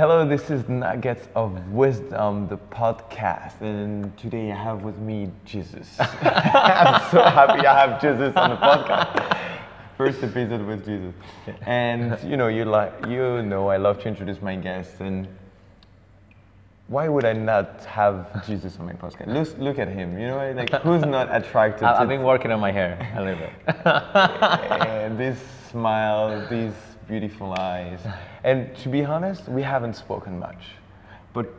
Hello, this is Nuggets of Wisdom, the podcast, and today I have with me Jesus. I'm so happy I have Jesus on the podcast. First episode with Jesus, and you know, you like, you know, I love to introduce my guests, and why would I not have Jesus on my podcast? Look, look at him, you know, like who's not attracted I- to I've been working on my hair a little bit. and eh, this smile, these beautiful eyes. And to be honest, we haven't spoken much, but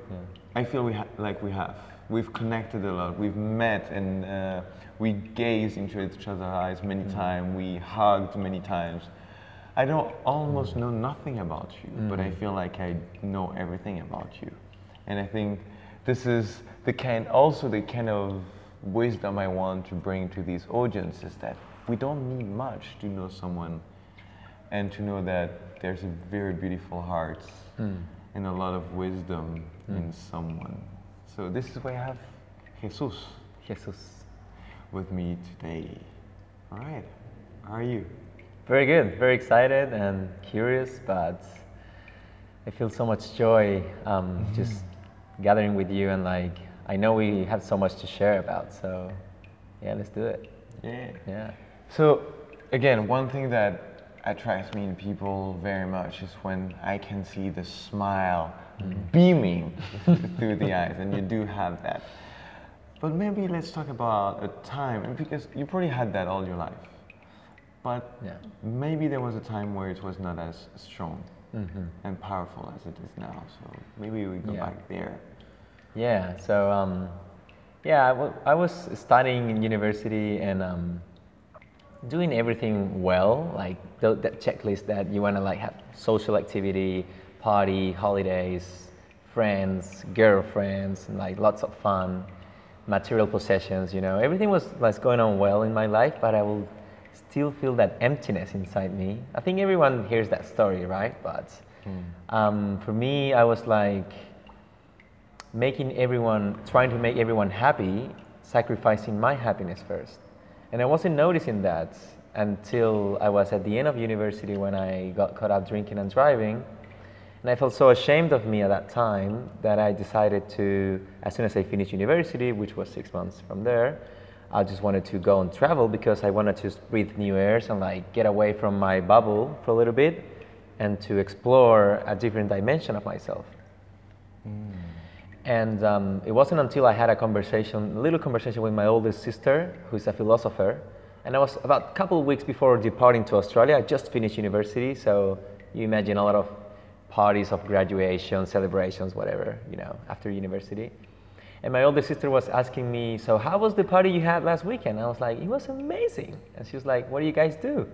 I feel we ha- like we have. We've connected a lot. We've met and uh, we gazed into each other's eyes many times. We hugged many times. I don't almost know nothing about you, but I feel like I know everything about you. And I think this is the kind, also the kind of wisdom I want to bring to these audiences that we don't need much to know someone and to know that there's a very beautiful heart hmm. and a lot of wisdom hmm. in someone. So this is why I have Jesus Jesus. with me today. All right, how are you? Very good. Very excited and curious, but I feel so much joy um, mm-hmm. just gathering with you and like I know we have so much to share about. So yeah, let's do it. Yeah. Yeah. So again, one thing that attracts me in people very much is when I can see the smile beaming through the eyes, and you do have that. But maybe let's talk about a time, and because you probably had that all your life. But Yeah. maybe there was a time where it was not as strong and powerful as it is now. So maybe we go Yeah. back there. Yeah. So um, yeah, I was studying in university and um, doing everything well, like the, that checklist that you want to like have social activity, party, holidays, friends, girlfriends, and like lots of fun, material possessions. You know, everything was was going on well in my life, but I will still feel that emptiness inside me. I think everyone hears that story, right? But um, for me, I was like making everyone, trying to make everyone happy, sacrificing my happiness first. And I wasn't noticing that until I was at the end of university when I got caught up drinking and driving. And I felt so ashamed of me at that time that I decided to, as soon as I finished university, which was six months from there, I just wanted to go and travel because I wanted to breathe new airs and like get away from my bubble for a little bit and to explore a different dimension of myself. Hmm. And um, it wasn't until I had a conversation, a little conversation with my oldest sister, who's a philosopher. And I was about a couple of weeks before departing to Australia. I just finished university, so you imagine a lot of parties of graduation, celebrations, whatever, you know, after university. And my older sister was asking me, So, how was the party you had last weekend? I was like, It was amazing. And she was like, What do you guys do?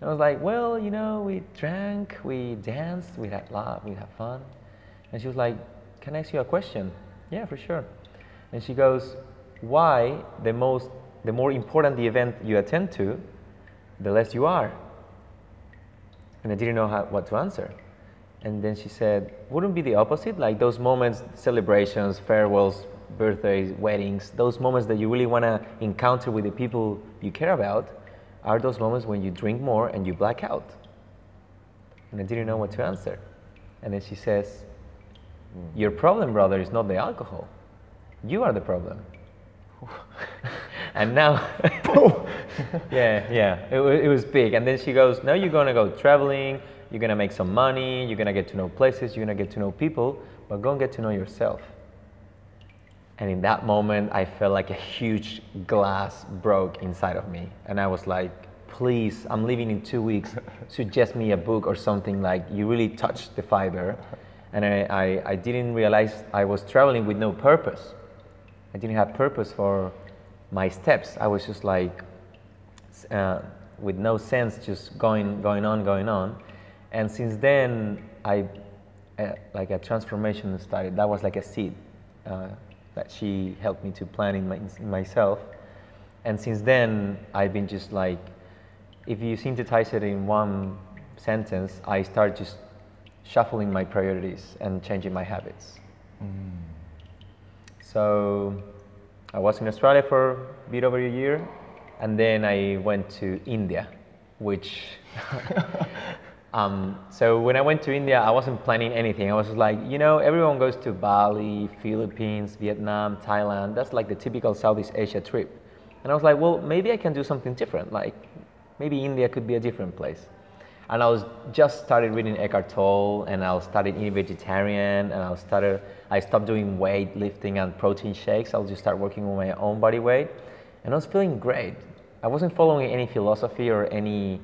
And I was like, Well, you know, we drank, we danced, we had love, we had fun. And she was like, Can I ask you a question? Yeah, for sure. And she goes, Why the most the more important the event you attend to, the less you are? And I didn't know how, what to answer. And then she said, Wouldn't be the opposite? Like those moments, celebrations, farewells, birthdays, weddings, those moments that you really want to encounter with the people you care about are those moments when you drink more and you black out. And I didn't know what to answer. And then she says, Mm. Your problem, brother, is not the alcohol. You are the problem. and now, yeah, yeah, it, it was big. And then she goes, Now you're gonna go traveling, you're gonna make some money, you're gonna get to know places, you're gonna get to know people, but go and get to know yourself. And in that moment, I felt like a huge glass broke inside of me. And I was like, please, I'm leaving in two weeks. Suggest me a book or something like you really touched the fiber. And I, I, I didn't realize I was traveling with no purpose. I didn't have purpose for my steps. I was just like, uh, with no sense, just going, going on, going on. And since then, I, uh, like a transformation started. That was like a seed uh, that she helped me to plant in, my, in myself. And since then, I've been just like, if you synthesize it in one sentence, I start just shuffling my priorities and changing my habits. So I was in Australia for a bit over a year, and then I went to India, which Um, so when I went to India, I wasn't planning anything. I was just like, you know, everyone goes to Bali, Philippines, Vietnam, Thailand. That's like the typical Southeast Asia trip. And I was like, well, maybe I can do something different. Like, maybe India could be a different place. And I was just started reading Eckhart Tolle, and I was started eating vegetarian, and I started. I stopped doing weightlifting and protein shakes. I'll just start working on my own body weight, and I was feeling great. I wasn't following any philosophy or any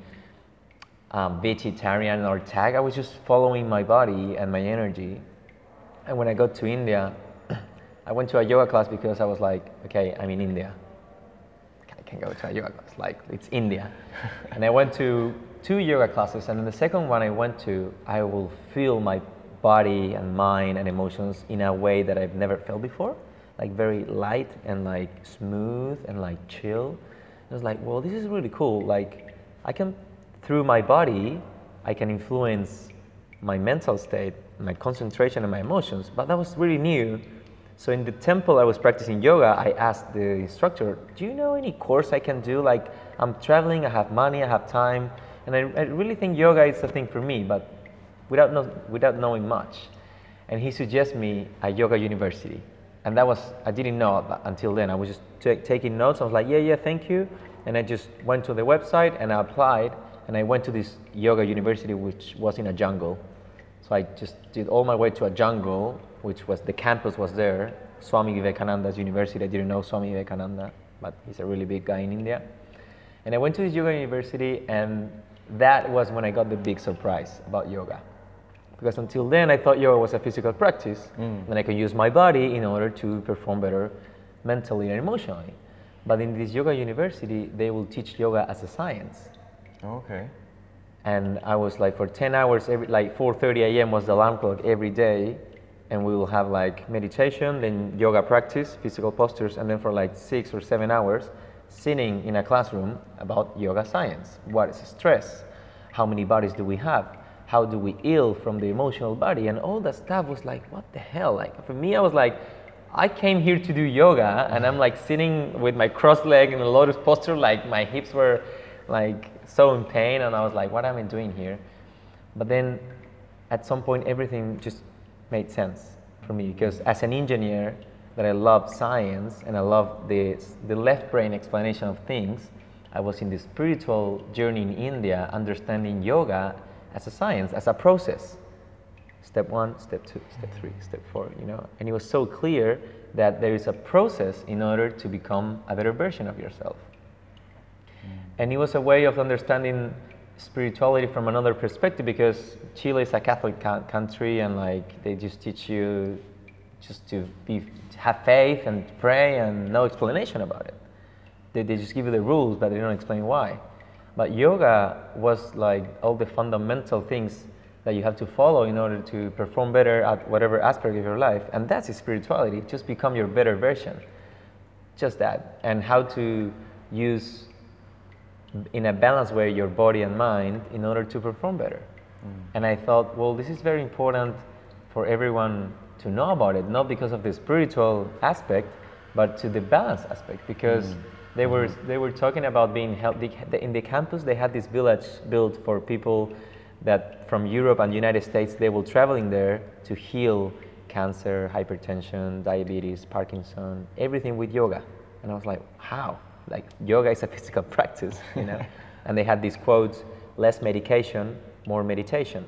um, vegetarian or tag. I was just following my body and my energy. And when I got to India, I went to a yoga class because I was like, okay, I'm in India. I can go to a yoga class. Like it's India. and I went to two yoga classes, and in the second one I went to, I will feel my body and mind and emotions in a way that I've never felt before, like very light and like smooth and like chill. I was like, well, this is really cool. Like, I can, through my body, I can influence my mental state, my concentration, and my emotions. But that was really new. So in the temple I was practicing yoga, I asked the instructor, "Do you know any course I can do? Like, I'm traveling, I have money, I have time." And I, I really think yoga is a thing for me, but without, know, without knowing much. And he suggested me a yoga university. And that was, I didn't know until then. I was just t- taking notes. I was like, yeah, yeah, thank you. And I just went to the website and I applied. And I went to this yoga university, which was in a jungle. So I just did all my way to a jungle, which was the campus was there. Swami Vivekananda's university. I didn't know Swami Vivekananda, but he's a really big guy in India. And I went to this yoga university, and that was when I got the big surprise about yoga. Because until then, I thought yoga was a physical practice, mm. and I could use my body in order to perform better mentally and emotionally. But in this yoga university, they will teach yoga as a science. Okay. And I was like, for 10 hours, every, like 4.30 a.m. was the alarm clock every day. And we will have like meditation, then yoga practice, physical postures, and then for like six or seven hours, sitting in a classroom about yoga science. What is stress? How many bodies do we have? How do we heal from the emotional body? And all that stuff was like, what the hell? Like for me, I was like, I came here to do yoga and I'm like sitting with my cross leg in a lotus posture, like my hips were like so in pain and I was like, what am I doing here? But then at some point everything just made sense for me because as an engineer, that I love science and I love the, the left brain explanation of things, I was in this spiritual journey in India, understanding yoga as a science, as a process. Step one, step two, step three, step four, you know. And it was so clear that there is a process in order to become a better version of yourself. Mm. And it was a way of understanding spirituality from another perspective because Chile is a Catholic country and like they just teach you just to be have faith and pray and no explanation about it. They, they just give you the rules, but they don't explain why. But yoga was like all the fundamental things that you have to follow in order to perform better at whatever aspect of your life. And that's spirituality. Just become your better version. Just that. And how to use in a balanced way your body and mind in order to perform better. Mm. And I thought, well, this is very important for everyone to know about it, not because of the spiritual aspect, but to the balance aspect. Because mm. they were mm. they were talking about being held in the campus. They had this village built for people that from Europe and United States they were traveling there to heal cancer, hypertension, diabetes, Parkinson, everything with yoga. And I was like, how? Like yoga is a physical practice, you know. and they had these quotes: less medication, more meditation.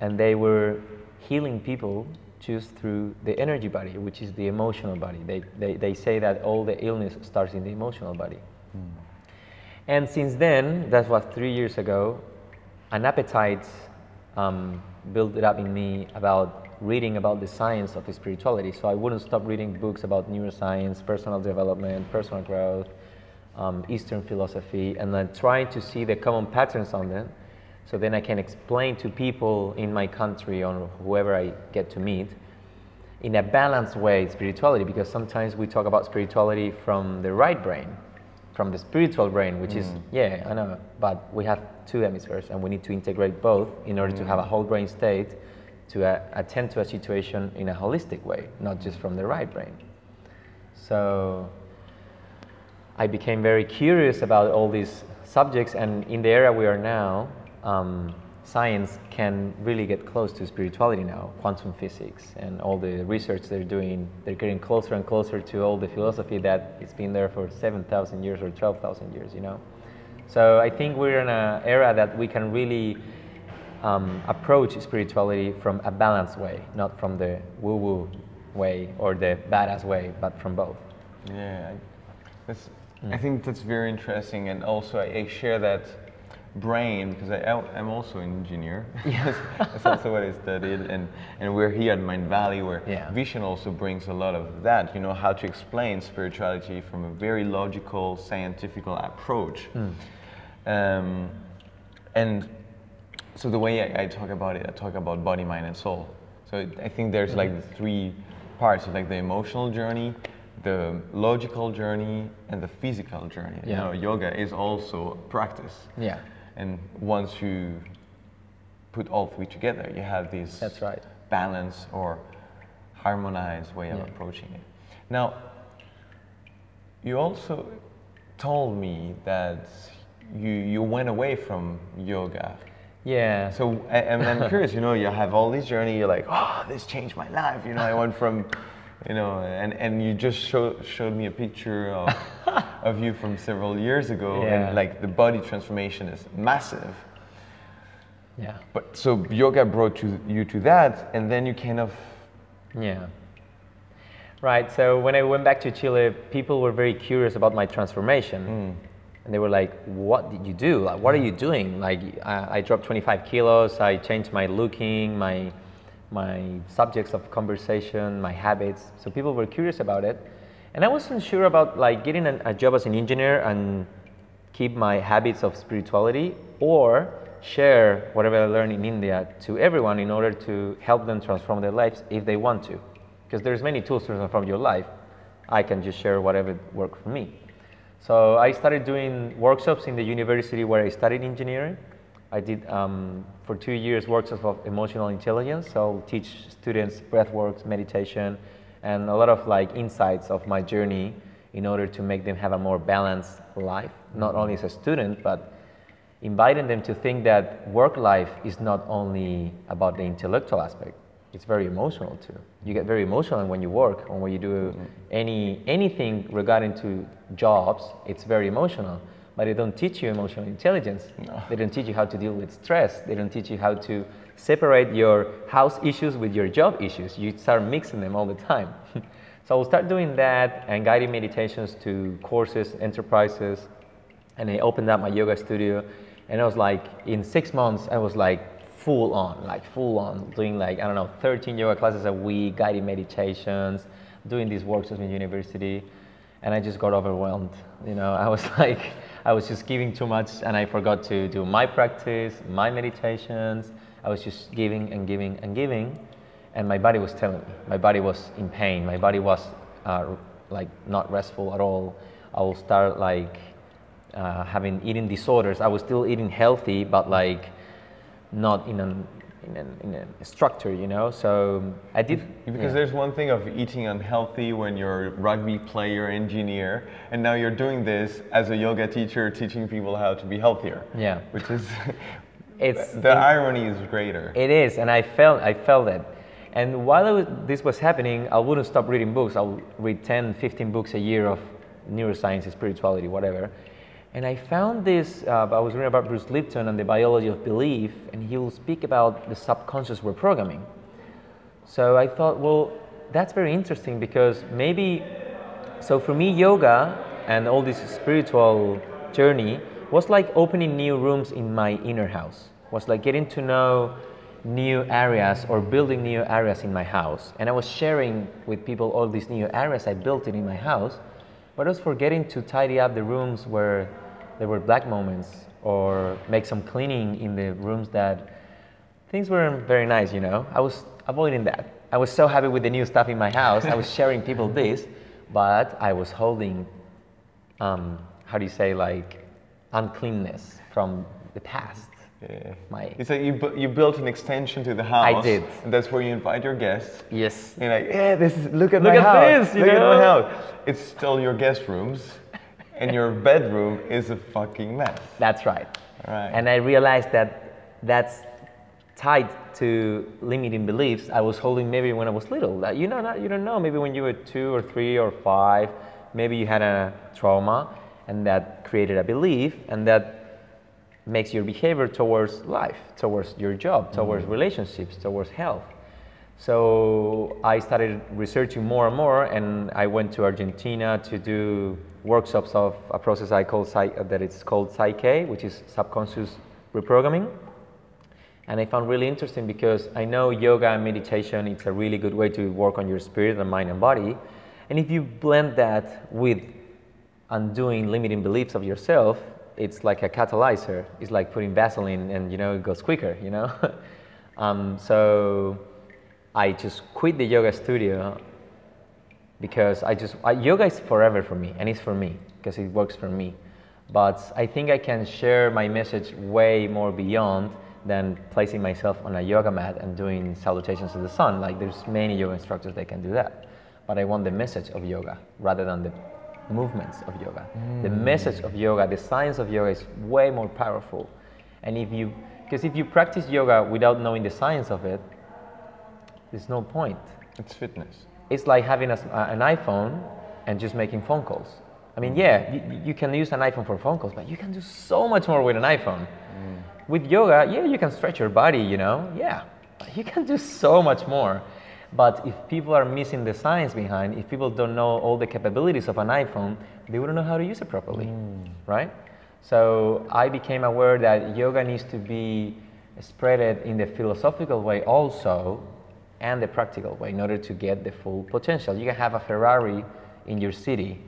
And they were healing people just through the energy body, which is the emotional body. They, they, they say that all the illness starts in the emotional body. Mm. And since then, that was three years ago, an appetite um, built it up in me about reading about the science of spirituality. So I wouldn't stop reading books about neuroscience, personal development, personal growth, um, Eastern philosophy, and then trying to see the common patterns on them so then I can explain to people in my country or whoever I get to meet in a balanced way spirituality because sometimes we talk about spirituality from the right brain, from the spiritual brain, which mm. is, yeah, I know, but we have two hemispheres and we need to integrate both in order mm. to have a mm. whole brain state to uh, attend to a situation in a holistic way, not just from the right brain. So I became very curious about all these subjects, and in the era we are now, um, science can really get close to spirituality now, quantum physics and all the research they're doing, they're getting closer and closer to all the philosophy that it's been there for 7,000 years or 12,000 years, you know. So I think we're in an era that we can really um, approach spirituality from a balanced way, not from the woo-woo way or the badass way, but from both. Yeah, I, that's, mm. I think that's very interesting, and also I, I share that brain because I, I'm also an engineer. Yes, that's also what I studied, and, and we're here at Mindvalley where yeah. Vishen also brings a lot of that. You know how to explain spirituality from a very logical, scientific approach, mm. um, and so the way I, I, talk about it, I talk about body, mind, and soul. So I think there's mm-hmm. like the three parts, like the emotional journey, the logical journey, and the physical journey. Yeah. You know, yoga is also practice. Yeah. And once you put all three together, you have this That's right. balance or harmonized way of yeah. approaching it. Now, you also told me that you, you went away from yoga. Yeah. So and I'm curious, you know, you have all this journey, you're like, oh, this changed my life. You know, I went from you know, and, and you just show, showed me a picture of, of you from several years ago, yeah. and like the body transformation is massive. Yeah. But so yoga brought to, you to that, and then you kind of. Yeah. Right. So when I went back to Chile, people were very curious about my transformation. Mm. And they were like, "What did you do? Like, what are you doing? Like, I, I dropped 25 kilos. I changed my looking, my my subjects of conversation, my habits. So people were curious about it. And I wasn't sure about like getting an, a job as an engineer and keep my habits of spirituality or share whatever I learned in India to everyone in order to help them transform their lives if they want to. Because there's many tools to transform your life. I can just share whatever worked for me. So I started doing workshops in the university where I studied engineering I did um, for two years workshops of emotional intelligence. So I'll teach students breath works, meditation, and a lot of like insights of my journey in order to make them have a more balanced life, not only as a student, but inviting them to think that work life is not only about the intellectual aspect, it's very emotional too. You get very emotional when you work or when you do mm-hmm. any anything regarding to jobs, it's very emotional but they don't teach you emotional intelligence. No. They don't teach you how to deal with stress. They don't teach you how to separate your house issues with your job issues. You start mixing them all the time. so I'll start doing that and guiding meditations to courses, enterprises, and I opened up my yoga studio. And I was like, in six months, I was like full on, like full on, doing like, I don't know, 13 yoga classes a week, guiding meditations, doing these workshops in university. And I just got overwhelmed. You know, I was like, I was just giving too much and I forgot to do my practice, my meditations. I was just giving and giving and giving. And my body was telling me, my body was in pain. My body was uh, like not restful at all. I will start like uh, having eating disorders. I was still eating healthy, but like not in an in, an, in a structure, you know. So I did because yeah. there's one thing of eating unhealthy when you're a rugby player, engineer, and now you're doing this as a yoga teacher, teaching people how to be healthier. Yeah, which is it's the it, irony is greater. It is, and I felt I felt it. And while was, this was happening, I wouldn't stop reading books. I'll read 10, 15 books a year of neuroscience, spirituality, whatever. And I found this, uh, I was reading about Bruce Lipton and the biology of belief, and he will speak about the subconscious reprogramming. So I thought, well, that's very interesting because maybe, so for me, yoga and all this spiritual journey was like opening new rooms in my inner house, was like getting to know new areas or building new areas in my house. And I was sharing with people all these new areas I built it in my house but I was forgetting to tidy up the rooms where there were black moments or make some cleaning in the rooms that things weren't very nice, you know. I was avoiding that. I was so happy with the new stuff in my house. I was sharing people this, but I was holding, um, how do you say, like uncleanness from the past. Yeah. My you said you, bu- you built an extension to the house. I did. And that's where you invite your guests. Yes. You're like, yeah, this is look at look my at house. This, look know? at my house. It's still your guest rooms, and your bedroom is a fucking mess. That's right. All right. And I realized that that's tied to limiting beliefs I was holding maybe when I was little. That you know, not, you don't know. Maybe when you were two or three or five, maybe you had a trauma, and that created a belief, and that makes your behavior towards life, towards your job, towards mm-hmm. relationships, towards health. So I started researching more and more, and I went to Argentina to do workshops of a process I call that it's called PSYCH-K, which is subconscious reprogramming. And I found really interesting because I know yoga and meditation it's a really good way to work on your spirit and mind and body. And if you blend that with undoing limiting beliefs of yourself, it's like a catalyzer. It's like putting Vaseline and you know it goes quicker, you know. um, so I just quit the yoga studio because I just I, yoga is forever for me and it's for me because it works for me. But I think I can share my message way more beyond than placing myself on a yoga mat and doing salutations to the sun. Like there's many yoga instructors that can do that. But I want the message of yoga rather than the movements of yoga. Mm. The message of yoga, the science of yoga is way more powerful. And if you, because if you practice yoga without knowing the science of it, there's no point. It's fitness. It's like having a, an iPhone and just making phone calls. I mean, yeah, you, you, can use an iPhone for phone calls, but you can do so much more with an iPhone. Mm. With yoga, yeah, you can stretch your body, you know, yeah, you can do so much more. But if people are missing the science behind, if people don't know all the capabilities of an iPhone, they wouldn't know how to use it properly, mm. right? So I became aware that yoga needs to be spreaded in the philosophical way also and the practical way in order to get the full potential. You can have a Ferrari in your city,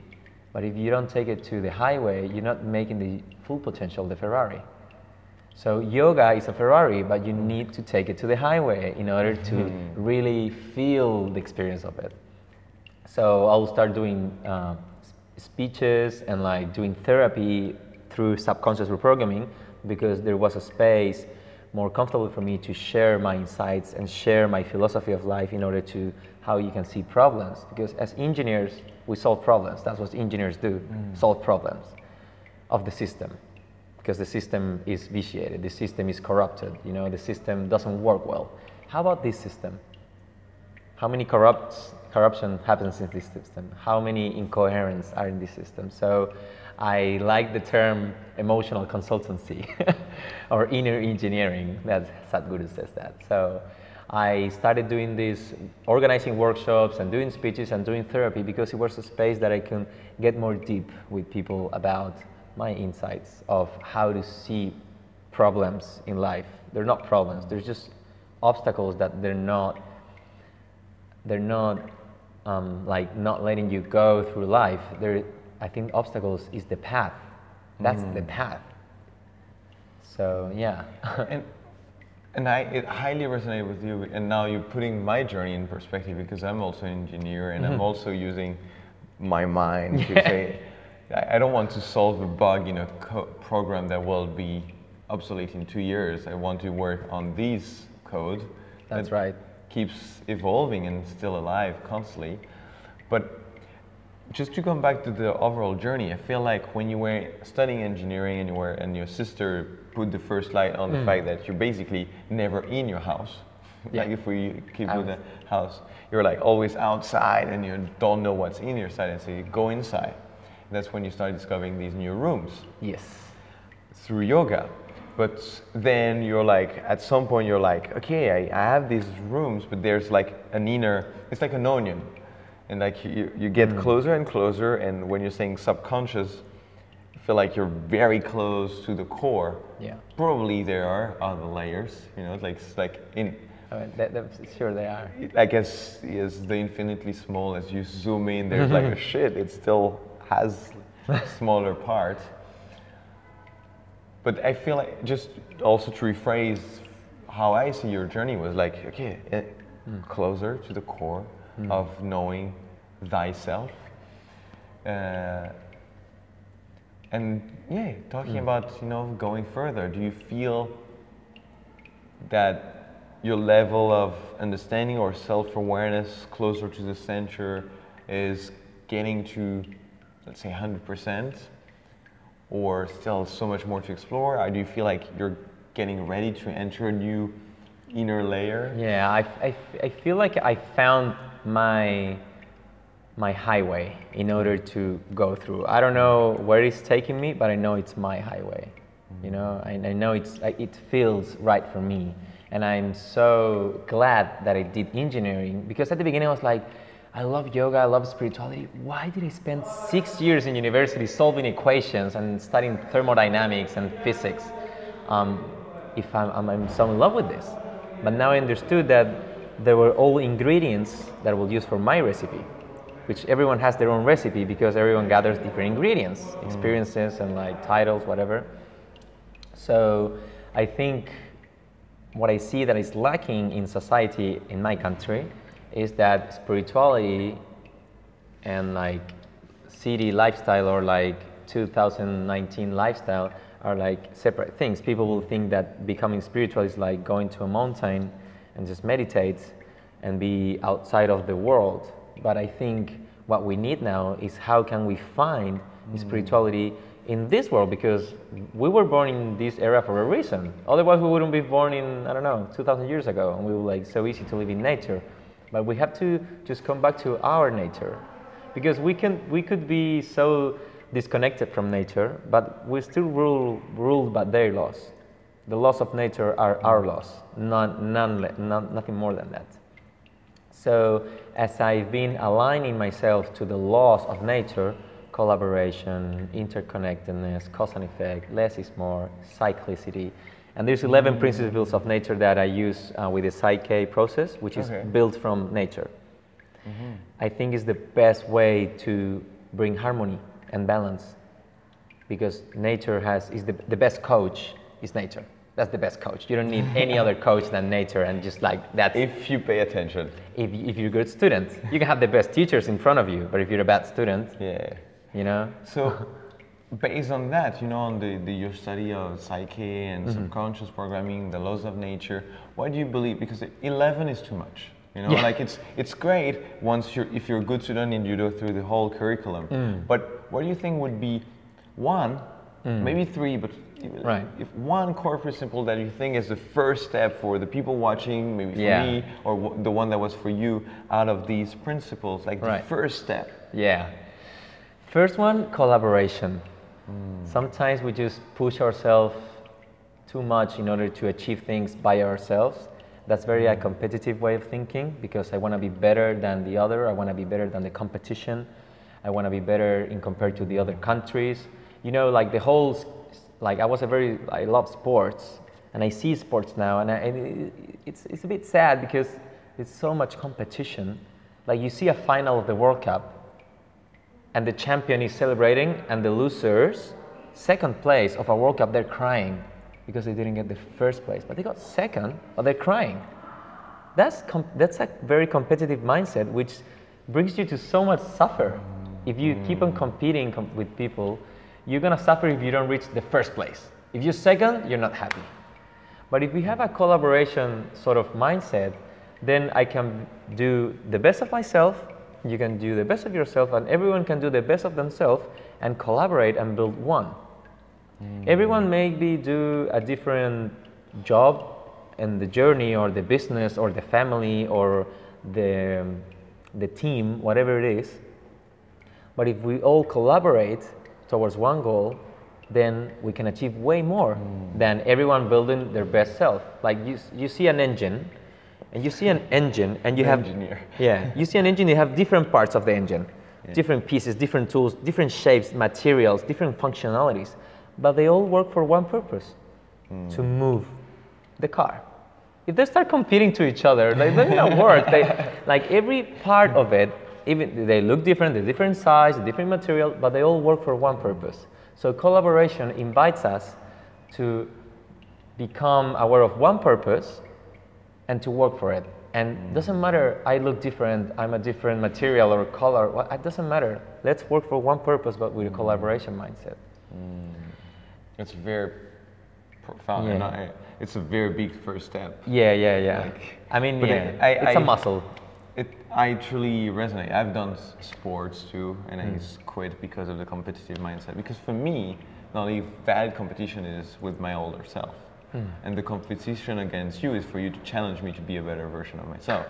but if you don't take it to the highway, you're not making the full potential of the Ferrari. So yoga is a Ferrari, but you need to take it to the highway in order to mm-hmm. really feel the experience of it. So I'll start doing uh, speeches and like doing therapy through subconscious reprogramming because there was a space more comfortable for me to share my insights and share my philosophy of life in order to how you can see problems because as engineers we solve problems that's what engineers do mm. solve problems of the system because the system is vitiated, the system is corrupted, you know, the system doesn't work well. How about this system? How many corrupts, corruption happens in this system? How many incoherence are in this system? So I like the term emotional consultancy or inner engineering, that Sadhguru says that. So I started doing this, organizing workshops and doing speeches and doing therapy because it was a space that I can get more deep with people about my insights of how to see problems in life. They're not problems. They're just obstacles that they're not. They're not um, like not letting you go through life. They're, I think obstacles is the path. That's mm. the path. So yeah. and and I it highly resonated with you. And now you're putting my journey in perspective because I'm also an engineer and mm-hmm. I'm also using my mind to say I don't want to solve a bug in a program that will be obsolete in two years. I want to work on these code. That's that right. Keeps evolving and still alive constantly. But just to come back to the overall journey, I feel like when you were studying engineering and you were and your sister put the first light on mm. the fact that you're basically never in your house. Yeah. like if we keep with the house, you're like always outside and you don't know what's in your side and so you go inside that's when you start discovering these new rooms. Yes. Through yoga. But then you're like, at some point, you're like, okay, I, I have these rooms, but there's like an inner, it's like an onion. And like you, you get mm. closer and closer, and when you're saying subconscious, you feel like you're very close to the core. Yeah. Probably there are other layers, you know, like, it's like in, I mean, that, sure they are. I guess is the infinitely small as you zoom in, there's like a shit. It's still has smaller part. But I feel like just also to rephrase how I see your journey was like, okay, mm. closer to the core mm. of knowing thyself. Uh, and yeah, talking mm. about you know going further, do you feel that your level of understanding or self-awareness closer to the center is getting to let's say 100% or still so much more to explore? Or do you feel like you're getting ready to enter a new inner layer? Yeah, I, I, I feel like I found my my highway in order to go through. I don't know where it's taking me, but I know it's my highway. You know, I, I know it's it feels right for me, and I'm so glad that I did engineering because at the beginning I was like, I love yoga, I love spirituality. Why did I spend six years in university solving equations and studying thermodynamics and physics? Um, if I'm, I'm, I'm so in love with this, but now I understood that there were all ingredients that I will use for my recipe which everyone has their own recipe because everyone gathers different ingredients, experiences, and like titles, whatever. So I think what I see that is lacking in society in my country is that spirituality and like city lifestyle or like 2019 lifestyle are like separate things. People will think that becoming spiritual is like going to a mountain and just meditate and be outside of the world. But I think what we need now is how can we find mm. spirituality in this world because we were born in this era for a reason. Otherwise, we wouldn't be born in I don't know 2,000 years ago, and we were like so easy to live in nature. But we have to just come back to our nature, because we can we could be so disconnected from nature, but we still rule ruled by their laws. The laws of nature are our laws, none, none, none, nothing more than that. So as I've been aligning myself to the laws of nature, collaboration, interconnectedness, cause and effect, less is more, cyclicity, and there's 11 mm. principles of nature that I use uh, with the PSYCH-K process, which is okay. built from nature. Mm-hmm. I think is the best way to bring harmony and balance because nature has is the, the best coach is nature that's the best coach you don't need any other coach than nature and just like that if you pay attention if, if you're a good student you can have the best teachers in front of you but if you're a bad student yeah you know so based on that you know on the, the your study of PSYCH-K and mm-hmm. subconscious programming the laws of nature why do you believe because 11 is too much you know, yeah. like it's it's great once you're if you're a good student and you go through the whole curriculum. Mm. But what do you think would be one, mm. maybe three, but right. if one core principle that you think is the first step for the people watching, maybe for yeah. me or w- the one that was for you, out of these principles, like right. the first step. Yeah. First one, collaboration. Mm. Sometimes we just push ourselves too much in order to achieve things by ourselves that's very a competitive way of thinking because I want to be better than the other. I want to be better than the competition. I want to be better in compared to the other countries. You know, like the whole, like I was a very, I love sports and I see sports now and, I, and it's, it's a bit sad because it's so much competition. Like you see a final of the World Cup and the champion is celebrating and the losers, second place of a World Cup, they're crying because they didn't get the first place, but they got second, but they're crying. That's, that's a very competitive mindset, which brings you to so much suffer. If you mm. keep on competing com- with people, you're gonna suffer if you don't reach the first place. If you're second, you're not happy. But if we have a collaboration sort of mindset, then I can do the best of myself, you can do the best of yourself, and everyone can do the best of themselves and collaborate and build one. Mm. Everyone maybe do a different job in the journey or the business or the family or the, the team, whatever it is. But if we all collaborate towards one goal, then we can achieve way more mm. than everyone building their best self. Like you, you see an engine, and you see an engine, and you have engineer. Yeah, you see an engine. You have different parts of the engine, yeah. different pieces, different tools, different shapes, materials, different functionalities but they all work for one purpose mm. to move the car. If they start competing to each other, like, they don't work. They, like every part of it, even they look different, they're different size, different material, but they all work for one purpose. So collaboration invites us to become aware of one purpose and to work for it. And doesn't matter I look different, I'm a different material or color, it doesn't matter. Let's work for one purpose but with a collaboration mindset. Mm. It's very profound. Yeah. I, it's a very big first step. Yeah, yeah, yeah. Like, I mean, yeah, I, it's I, a muscle. It, I truly resonate. I've done sports too, and mm. I quit because of the competitive mindset. Because for me, not only valid competition is with my older self. Hmm. and the competition against you is for you to challenge me to be a better version of myself.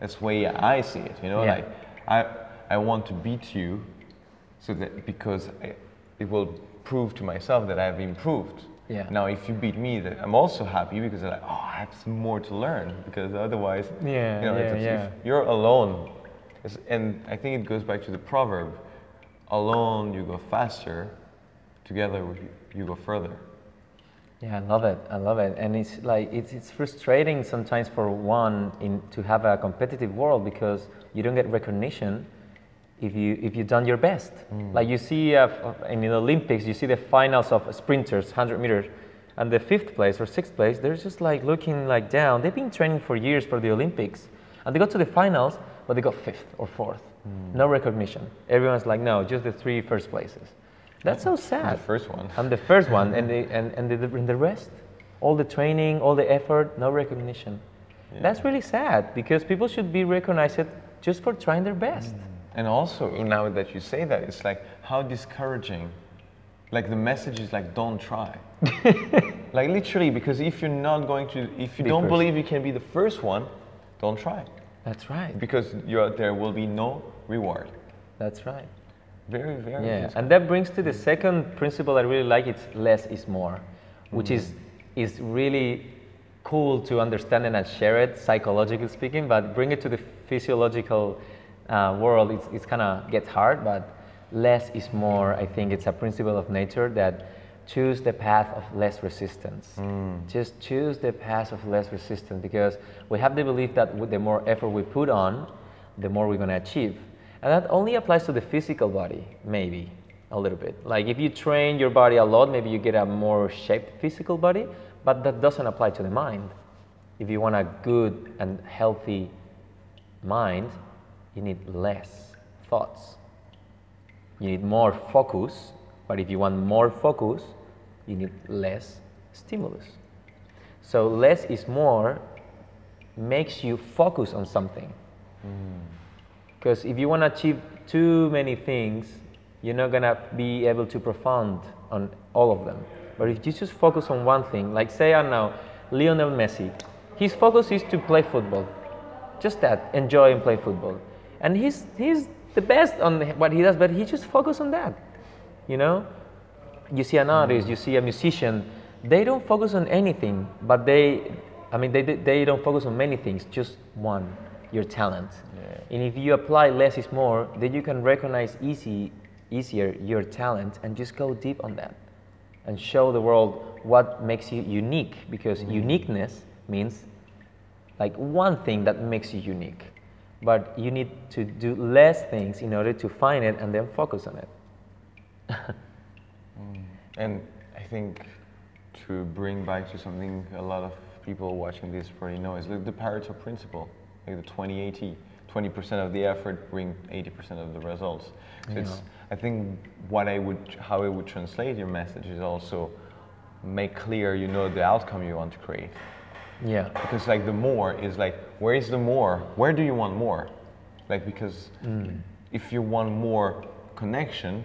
That's the way I see it. You know, Yeah. like I I want to beat you, so that because I, it will prove to myself that I've improved. Yeah. Now, if you beat me, that I'm also happy because I'm like, oh, I have some more to learn. Because otherwise, Yeah, you know, yeah, it's- yeah. if you're alone, it's, and I think it goes back to the proverb: alone you go faster, together you go further. Yeah, I love it. I love it, and it's like it's, it's frustrating sometimes for one in to have a competitive world because you don't get recognition if you if you've done your best. Like you see uh, in the Olympics, you see the finals of sprinters, hundred meters, and the fifth place or sixth place, they're just like looking like down. They've been training for years for the Olympics, and they got to the finals, but they got fifth or fourth. No recognition. Everyone's like, no, just the three first places. That's so sad. The first one. I'm the first one, and the, and, and the, and the rest, all the training, all the effort, no recognition. That's really sad because people should be recognized just for trying their best. Mm. And also, now that you say that, it's like how discouraging. Like the message is like, don't try. like literally, because if you're not going to, if you Be don't first. believe you can be the first one, don't try. That's right. Because you're, there will be no reward. That's right. Very, very. Yeah, discouraging. and that brings to the second principle I really like. It's less is more, which is is really cool to understand and share it psychologically speaking. But bring it to the physiological uh, world, it's, it's kind of gets hard. But less is more. I think it's a principle of nature that choose the path of less resistance. Just choose the path of less resistance because we have the belief that the more effort we put on, the more we're going to achieve. And that only applies to the physical body, maybe a little bit. Like if you train your body a lot, maybe you get a more shaped physical body, but that doesn't apply to the mind. If you want a good and healthy mind, you need less thoughts. You need more focus, but if you want more focus, you need less stimulus. So less is more makes you focus on something. Mm. Because if you want to achieve too many things, you're not going to be able to profound on all of them. But if you just focus on one thing, like say, I know, Lionel Messi, his focus is to play football. Just that, enjoy and play football. And he's, he's the best on what he does, but he just focus on that. You know? You see an artist, you see a musician, they don't focus on anything, but they, I mean, they, they don't focus on many things, just one, your talent. And if you apply less is more, then you can recognize easy, easier your talent and just go deep on that and show the world what makes you unique because mm-hmm. uniqueness means like one thing that makes you unique. But you need to do less things in order to find it and then focus on it. Mm. And I think to bring back to something a lot of people watching this probably know is the Pareto principle, like the 20-80. 20% of the effort bring 80% of the results. So it's, I think what I would, how I would translate your message is also make clear you know the outcome you want to create. Yeah. Because like the more is like, where is the more? Where do you want more? Like because mm. if you want more connection,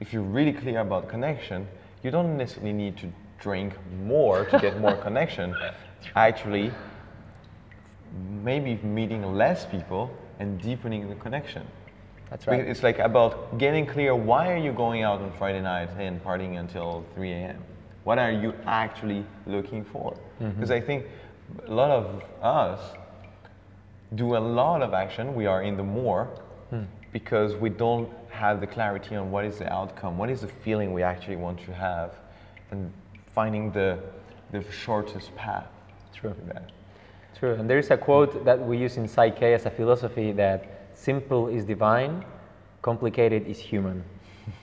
if you're really clear about connection, you don't necessarily need to drink more to get more connection. Actually, maybe meeting less people and deepening the connection. That's right. It's like about getting clear why are you going out on Friday night and partying until 3 a.m. What are you actually looking for? Mm-hmm. Because I think a lot of us do a lot of action. We are in the more hmm. because we don't have the clarity on what is the outcome, what is the feeling we actually want to have, and finding the the shortest path. True. to that. True. And there is a quote that we use in PSYCH-K as a philosophy that simple is divine, complicated is human.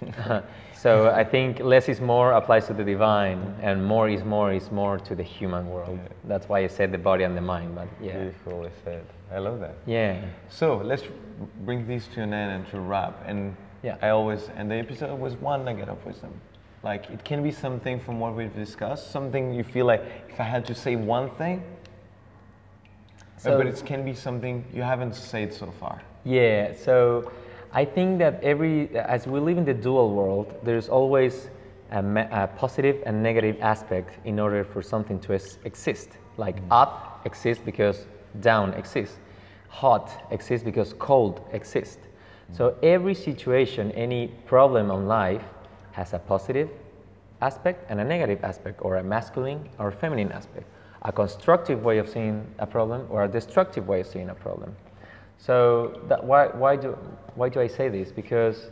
so I think less is more applies to the divine, and more is more is more to the human world. That's why I said the body and the mind. But yeah, Beautifully said. I love that. yeah, So let's bring this to an end and to wrap. And Yeah. I always end the episode with one nugget of wisdom. Like it can be something from what we've discussed, something you feel like if I had to say one thing, Uh, so- but it can be something you haven't said so far. Yeah, so I think that every, as we live in the dual world, there's always a, a positive and negative aspect in order for something to es- exist. Like mm. up exists because down exists, hot exists because cold exists. Mm. So every situation, any problem on life has a positive aspect and a negative aspect, or a masculine or feminine aspect, a constructive way of seeing a problem or a destructive way of seeing a problem. So that, why, why, do, why do I say this? Because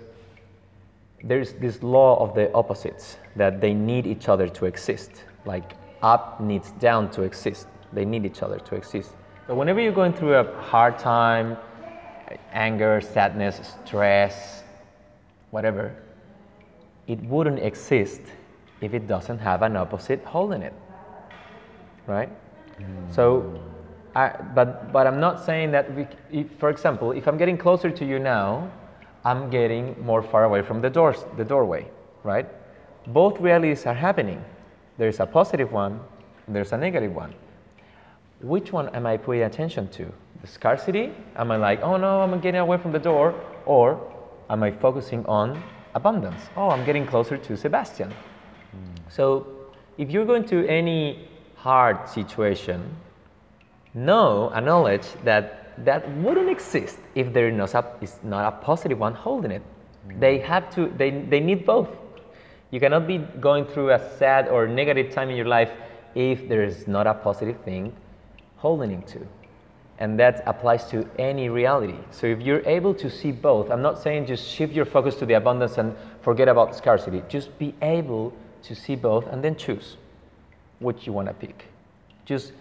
there's this law of the opposites that they need each other to exist. Like up needs down to exist. They need each other to exist. So whenever you're going through a hard time, anger, sadness, stress, whatever, it wouldn't exist if it doesn't have an opposite holding it. Right? So, I, but, but I'm not saying that, we, if, for example, if I'm getting closer to you now, I'm getting more far away from the, doors, the doorway, right? Both realities are happening. There's a positive one, there's a negative one. Which one am I paying attention to? The scarcity? Am I like, oh no, I'm getting away from the door? Or am I focusing on abundance? Oh, I'm getting closer to Sebastian. Hmm. So if you're going to any hard situation, know, acknowledge that that wouldn't exist if there is not a, is not a positive one holding it. Mm-hmm. They have to, they, they need both. You cannot be going through a sad or negative time in your life if there is not a positive thing holding it to. And that applies to any reality. So if you're able to see both, I'm not saying just shift your focus to the abundance and forget about scarcity. Just be able to see both and then choose which you want to pick. Just,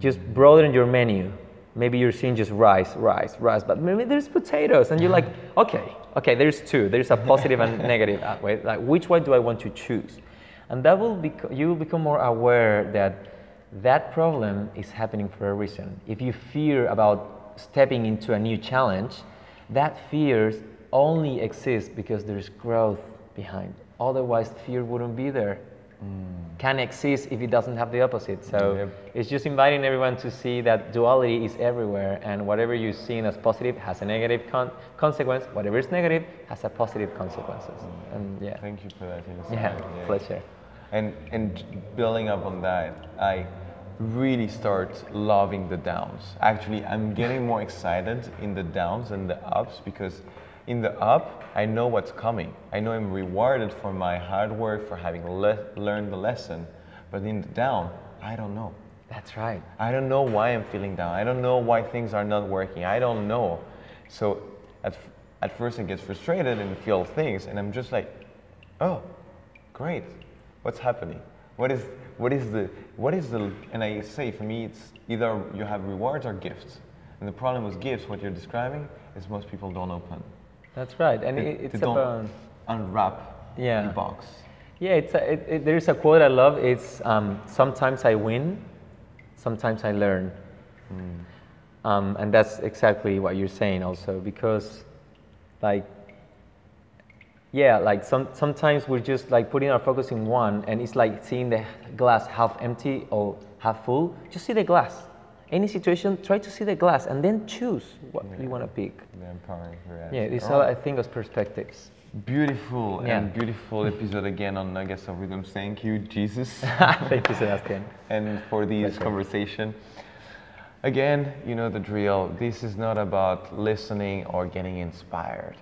just broaden your menu. Maybe you're seeing just rice, rice, rice, but maybe there's potatoes, and you're like, okay, okay, there's two. There's a positive and negative way. Like, which one do I want to choose? And that will bec- you will become more aware that that problem is happening for a reason. If you fear about stepping into a new challenge, that fear only exists because there's growth behind. Otherwise, fear wouldn't be there. Mm. Can exist if it doesn't have the opposite. So Yep. it's just inviting everyone to see that duality is everywhere, and whatever you see as positive has a negative con- consequence. Whatever is negative has a positive consequences. Mm. And yeah, Thank you for that insight. yeah, pleasure. And and building up on that, I really start loving the downs. Actually, I'm getting more excited in the downs and the ups because in the up, I know what's coming. I know I'm rewarded for my hard work for having le- learned the lesson. But in the down, I don't know. That's right. I don't know why I'm feeling down. I don't know why things are not working. I don't know. So at, f- at first I get frustrated and feel things, and I'm just like, oh, great. What's happening? What is what is the what is the and I say for me it's either you have rewards or gifts. And the problem with gifts, what you're describing, is most people don't open. That's right. And it, it's about unwrap Yeah. the box. Yeah, it's a, it, it, there's a quote I love. It's um, sometimes I win, sometimes I learn. Um, and that's exactly what you're saying also because like yeah like some, sometimes we're just like putting our focus in one and it's like seeing the glass half empty or half full just see the glass any situation try to see the glass and then choose what you want to pick The empowering reality. yeah it's All all i think of perspectives Beautiful Yeah. and beautiful episode again on Nuggets of Wisdom. Thank you, Jesus. thank you sebastian and for this conversation. Again, you know the drill. This is not about listening or getting inspired.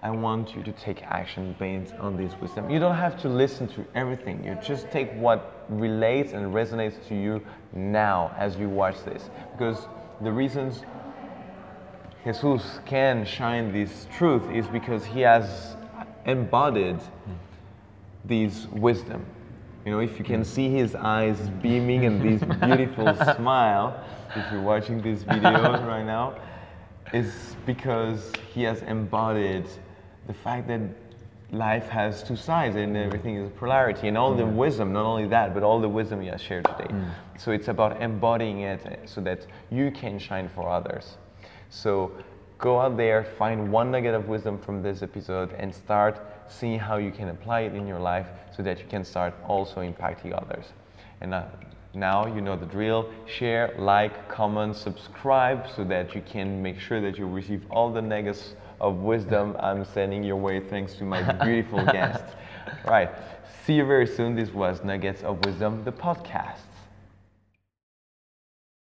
I want you to take action based on this wisdom. You don't have to listen to everything. You just take what relates and resonates to you now as you watch this. Because the reasons Jesus can shine this truth is because he has embodied this wisdom. You know, if you can see his eyes beaming and this beautiful smile, if you're watching this video right now, is because he has embodied the fact that life has two sides and everything is polarity and all the mm. wisdom, not only that, but all the wisdom you have shared today. Mm. So it's about embodying it eh, so that you can shine for others. So go out there, find one nugget of wisdom from this episode, and start seeing how you can apply it in your life so that you can start also impacting others. And uh, now you know the drill. Share, like, comment, subscribe so that you can make sure that you receive all the nuggets of wisdom I'm sending your way thanks to my beautiful guest. Right. See you very soon. This was Nuggets of Wisdom, the podcast.